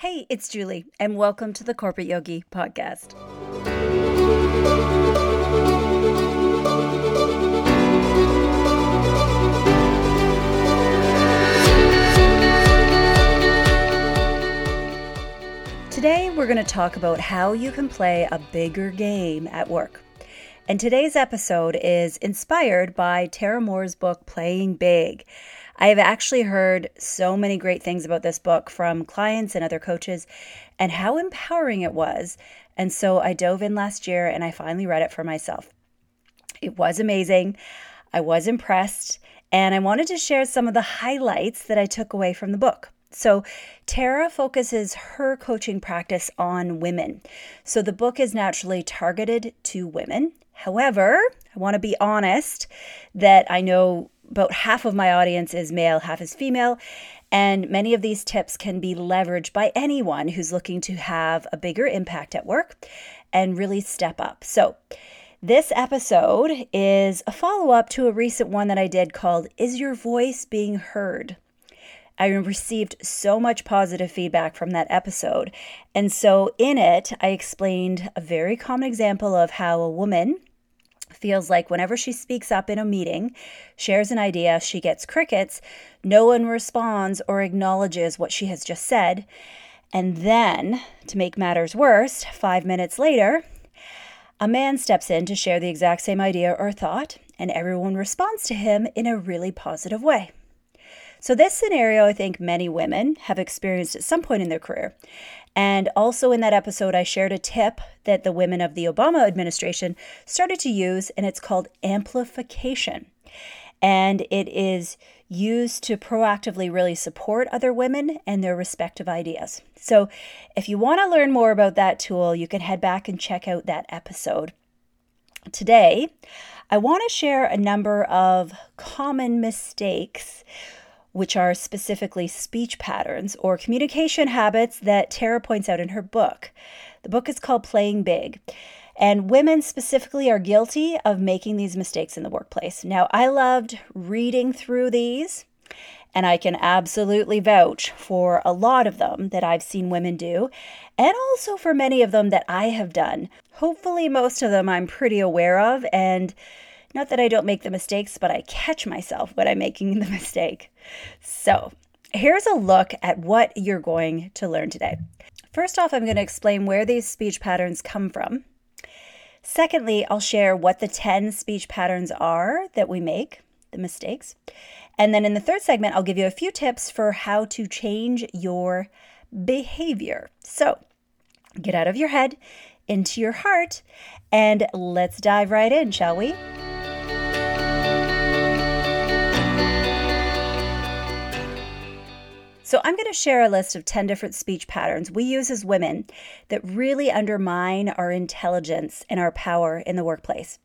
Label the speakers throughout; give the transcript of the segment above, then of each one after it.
Speaker 1: Hey, it's Julie, and welcome to the Corporate Yogi Podcast. Today, we're going to talk about how you can play a bigger game at work. And today's episode is inspired by Tara Mohr's book, Playing Big. I have actually heard so many great things about this book from clients and other coaches and how empowering it was. And so I dove in last year and I finally read it for myself. It was amazing. I was impressed. And I wanted to share some of the highlights that I took away from the book. So, Tara focuses her coaching practice on women. So, the book is naturally targeted to women. However, I want to be honest that I know about half of my audience is male, half is female. And many of these tips can be leveraged by anyone who's looking to have a bigger impact at work and really step up. So, this episode is a follow up to a recent one that I did called Is Your Voice Being Heard? I received so much positive feedback from that episode. And so, in it, I explained a very common example of how a woman feels like whenever she speaks up in a meeting, shares an idea, she gets crickets, no one responds or acknowledges what she has just said. And then, to make matters worse, five minutes later, a man steps in to share the exact same idea or thought, and everyone responds to him in a really positive way. So, this scenario, I think many women have experienced at some point in their career. And also in that episode, I shared a tip that the women of the Obama administration started to use, and it's called amplification. And it is used to proactively really support other women and their respective ideas. So, if you want to learn more about that tool, you can head back and check out that episode. Today, I want to share a number of common mistakes which are specifically speech patterns or communication habits that Tara points out in her book. The book is called Playing Big. And women specifically are guilty of making these mistakes in the workplace. Now, I loved reading through these, and I can absolutely vouch for a lot of them that I've seen women do, and also for many of them that I have done. Hopefully, most of them I'm pretty aware of, and not that I don't make the mistakes, but I catch myself when I'm making the mistake. So, here's a look at what you're going to learn today. First off, I'm going to explain where these speech patterns come from. Secondly, I'll share what the 10 speech patterns are that we make, the mistakes. And then in the third segment, I'll give you a few tips for how to change your behavior. So, get out of your head, into your heart, and let's dive right in, shall we? So, I'm going to share a list of 10 different speech patterns we use as women that really undermine our intelligence and our power in the workplace.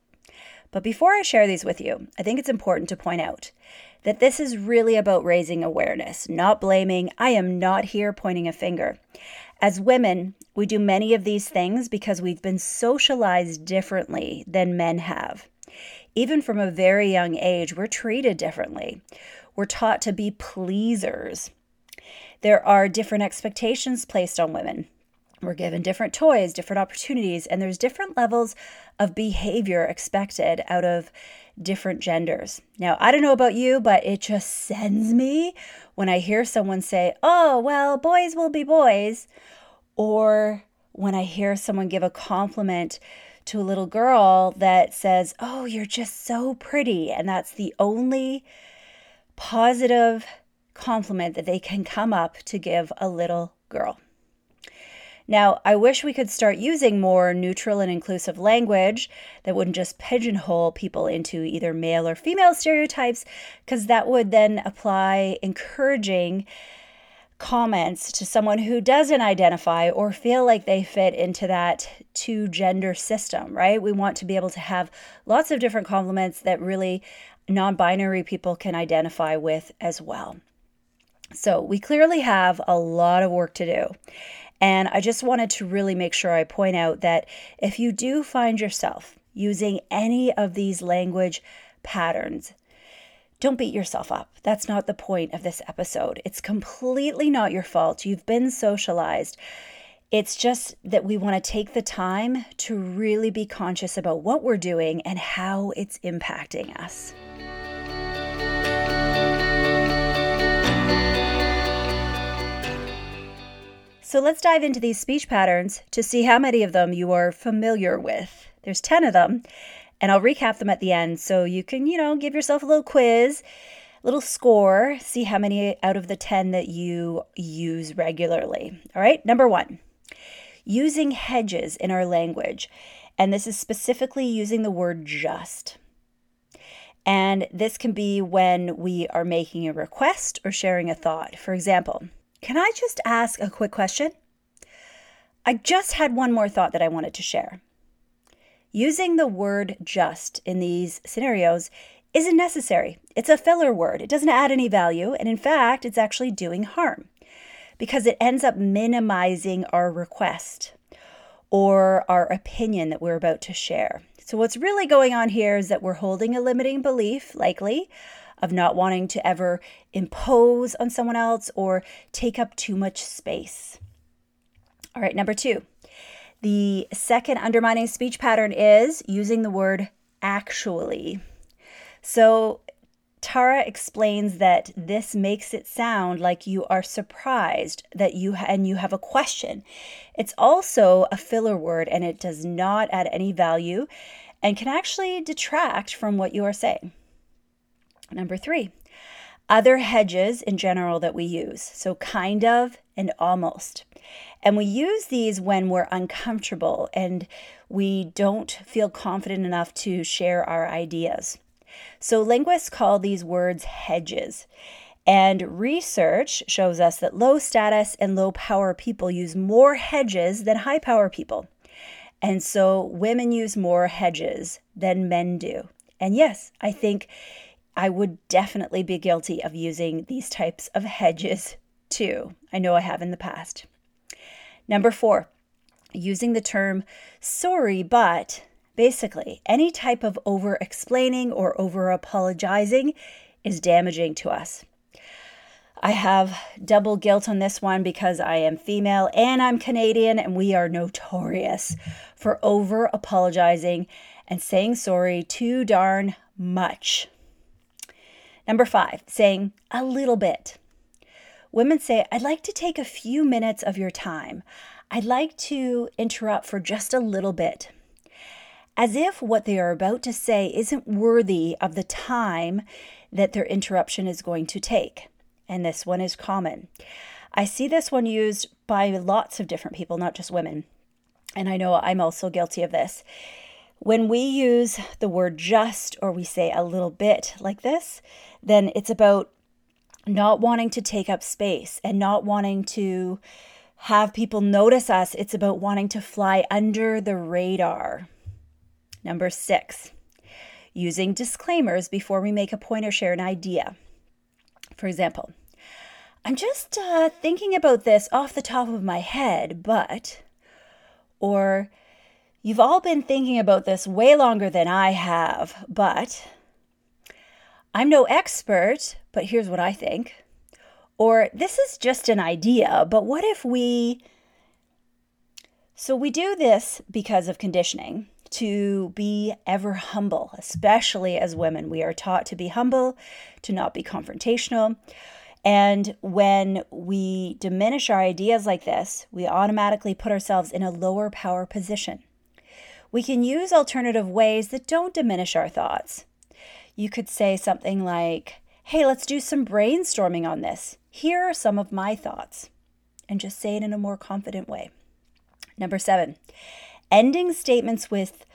Speaker 1: But before I share these with you, I think it's important to point out that this is really about raising awareness, not blaming. I am not here pointing a finger. As women, we do many of these things because we've been socialized differently than men have. Even from a very young age, we're treated differently. We're taught to be pleasers. There are different expectations placed on women. We're given different toys, different opportunities, and there's different levels of behavior expected out of different genders. Now, I don't know about you, but it just sends me when I hear someone say, oh, well, boys will be boys, or when I hear someone give a compliment to a little girl that says, oh, you're just so pretty. And that's the only positive compliment that they can come up to give a little girl. Now, I wish we could start using more neutral and inclusive language that wouldn't just pigeonhole people into either male or female stereotypes, because that would then apply encouraging comments to someone who doesn't identify or feel like they fit into that two gender system, right? We want to be able to have lots of different compliments that really non binary people can identify with as well. So we clearly have a lot of work to do. And I just wanted to really make sure I point out that if you do find yourself using any of these language patterns, don't beat yourself up. That's not the point of this episode. It's completely not your fault. You've been socialized. It's just that we want to take the time to really be conscious about what we're doing and how it's impacting us. So let's dive into these speech patterns to see how many of them you are familiar with. There's 10 of them, and I'll recap them at the end so you can, you know, give yourself a little quiz, a little score, see how many out of the 10 that you use regularly. All right, number one, using hedges in our language. And this is specifically using the word just. And this can be when we are making a request or sharing a thought. For example, can I just ask a quick question? I just had one more thought that I wanted to share. Using the word just in these scenarios isn't necessary. It's a filler word. It doesn't add any value. And in fact, it's actually doing harm because it ends up minimizing our request or our opinion that we're about to share. So, what's really going on here is that we're holding a limiting belief, likely, of not wanting to ever impose on someone else or take up too much space. All right, number two, the second undermining speech pattern is using the word actually. So, Tara explains that this makes it sound like you are surprised that you ha- and you have a question. It's also a filler word and it does not add any value and can actually detract from what you are saying. Number 3. Other hedges in general that we use. So kind of and almost. And we use these when we're uncomfortable and we don't feel confident enough to share our ideas. So, linguists call these words hedges. And research shows us that low status and low power people use more hedges than high power people. And so, women use more hedges than men do. And yes, I think I would definitely be guilty of using these types of hedges too. I know I have in the past. Number four, using the term sorry, but basically, any type of over explaining or over apologizing is damaging to us. I have double guilt on this one because I am female and I'm Canadian, and we are notorious for over apologizing and saying sorry too darn much. Number five, saying a little bit. Women say, I'd like to take a few minutes of your time. I'd like to interrupt for just a little bit. As if what they are about to say isn't worthy of the time that their interruption is going to take. And this one is common. I see this one used by lots of different people, not just women. And I know I'm also guilty of this. When we use the word just or we say a little bit like this, then it's about not wanting to take up space and not wanting to have people notice us. It's about wanting to fly under the radar. Number six, using disclaimers before we make a point or share an idea. For example, I'm just uh, thinking about this off the top of my head, but, or, you've all been thinking about this way longer than I have, but, I'm no expert, but here's what I think. Or this is just an idea, but what if we. So we do this because of conditioning to be ever humble, especially as women. We are taught to be humble, to not be confrontational. And when we diminish our ideas like this, we automatically put ourselves in a lower power position. We can use alternative ways that don't diminish our thoughts you could say something like, Hey, let's do some brainstorming on this. Here are some of my thoughts. And just say it in a more confident way. Number seven, ending statements with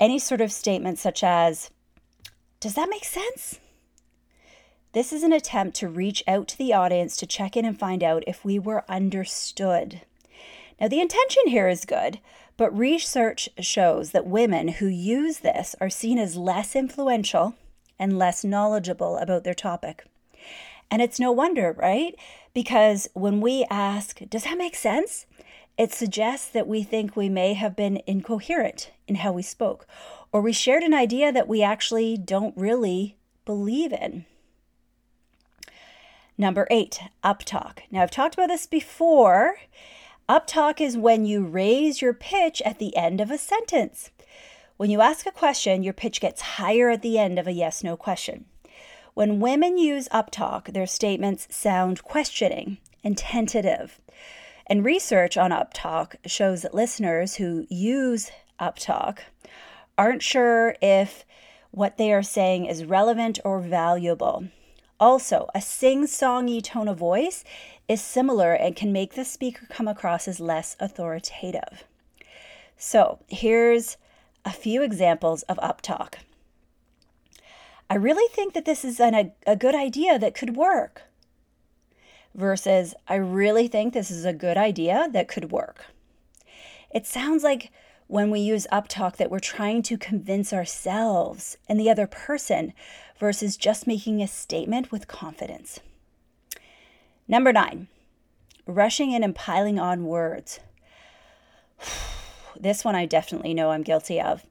Speaker 1: any sort of statement such as, Does that make sense? This is an attempt to reach out to the audience to check in and find out if we were understood. Now, the intention here is good, but research shows that women who use this are seen as less influential and less knowledgeable about their topic. And it's no wonder, right? Because when we ask, does that make sense? It suggests that we think we may have been incoherent in how we spoke, or we shared an idea that we actually don't really believe in. Number eight, uptalk. Now, I've talked about this before. Uptalk is when you raise your pitch at the end of a sentence. When you ask a question, your pitch gets higher at the end of a yes no question. When women use uptalk, their statements sound questioning and tentative. And research on uptalk shows that listeners who use uptalk aren't sure if what they are saying is relevant or valuable. Also, a sing songy tone of voice is similar and can make the speaker come across as less authoritative. So, here's a few examples of uptalk. I really think that this is an, a, a good idea that could work. Versus, I really think this is a good idea that could work. It sounds like when we use uptalk that we're trying to convince ourselves and the other person versus just making a statement with confidence. Number nine, rushing in and piling on words. This one I definitely know I'm guilty of.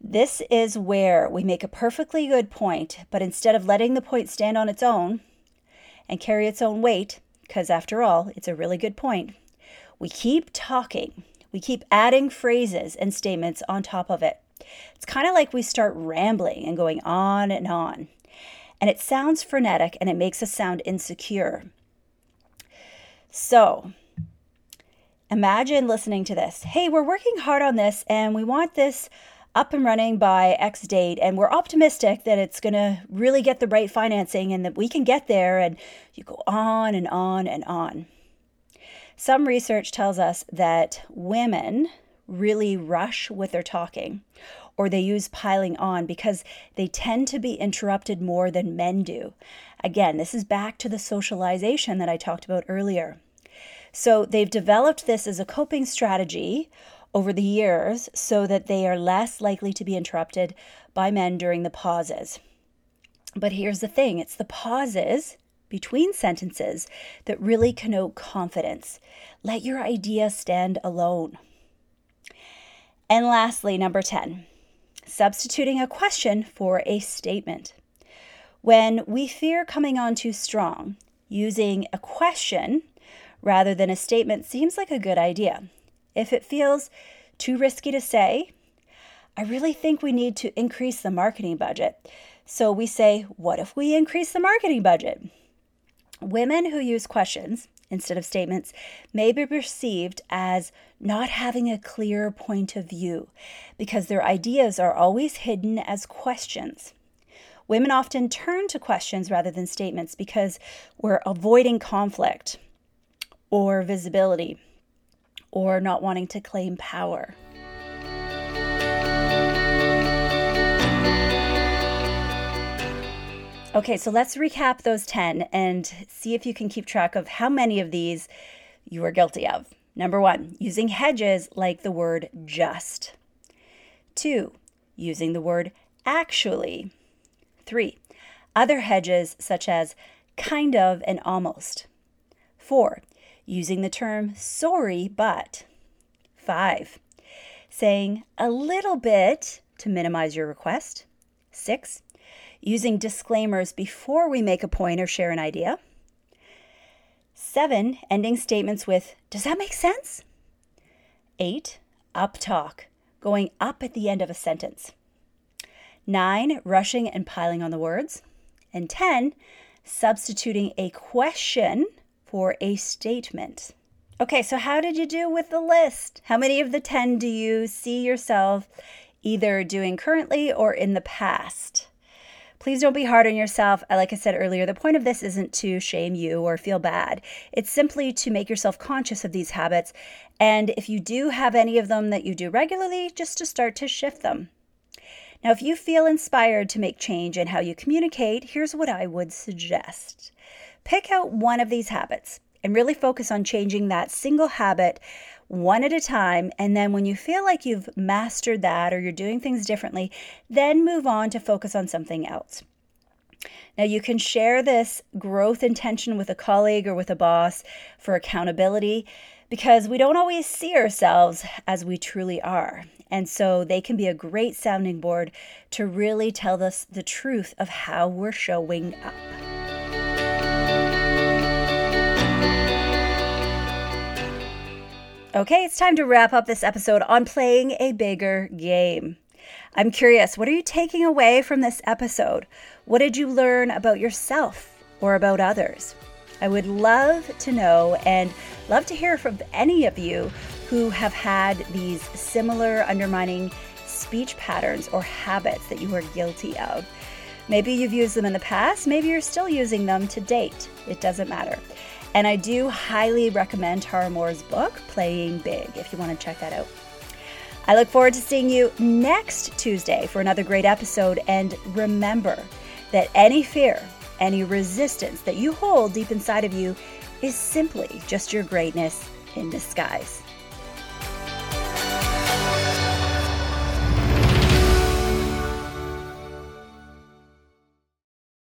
Speaker 1: This is where we make a perfectly good point, but instead of letting the point stand on its own and carry its own weight, because after all, it's a really good point, we keep talking. We keep adding phrases and statements on top of it. It's kind of like we start rambling and going on and on. And it sounds frenetic and it makes us sound insecure. So, Imagine listening to this. Hey, we're working hard on this and we want this up and running by X date, and we're optimistic that it's going to really get the right financing and that we can get there. And you go on and on and on. Some research tells us that women really rush with their talking or they use piling on because they tend to be interrupted more than men do. Again, this is back to the socialization that I talked about earlier. So they've developed this as a coping strategy over the years so that they are less likely to be interrupted by men during the pauses. But here's the thing it's the pauses between sentences that really connote confidence. Let your idea stand alone. And lastly, number 10, substituting a question for a statement. When we fear coming on too strong, using a question rather than a statement seems like a good idea. If it feels too risky to say, I really think we need to increase the marketing budget. So we say, What if we increase the marketing budget? Women who use questions instead of statements may be perceived as not having a clear point of view because their ideas are always hidden as questions. Women often turn to questions rather than statements because we're avoiding conflict or visibility or not wanting to claim power. Okay, so let's recap those 10 and see if you can keep track of how many of these you are guilty of. Number one, using hedges like the word just. Two, using the word actually. Three, other hedges such as kind of and almost. Four, using the term sorry but. Five, saying a little bit to minimize your request. Six, using disclaimers before we make a point or share an idea. Seven, ending statements with, Does that make sense? Eight, up talk, going up at the end of a sentence. Nine, rushing and piling on the words. And 10, substituting a question for a statement. Okay, so how did you do with the list? How many of the 10 do you see yourself either doing currently or in the past? Please don't be hard on yourself. Uh, like I said earlier, the point of this isn't to shame you or feel bad. It's simply to make yourself conscious of these habits. And if you do have any of them that you do regularly, just to start to shift them. Now, if you feel inspired to make change in how you communicate, here's what I would suggest. Pick out one of these habits and really focus on changing that single habit one at a time. And then when you feel like you've mastered that or you're doing things differently, then move on to focus on something else. Now, you can share this growth intention with a colleague or with a boss for accountability because we don't always see ourselves as we truly are. And so they can be a great sounding board to really tell us the truth of how we're showing up. Okay, it's time to wrap up this episode on playing a bigger game. I'm curious, what are you taking away from this episode? What did you learn about yourself or about others? I would love to know and love to hear from any of you who have had these similar undermining speech patterns or habits that you are guilty of. Maybe you've used them in the past, maybe you're still using them to date. It doesn't matter. And I do highly recommend Tara Mohr's book, Playing Big, if you want to check that out. I look forward to seeing you next Tuesday for another great episode. And remember that any fear, any resistance that you hold deep inside of you is simply just your greatness in disguise.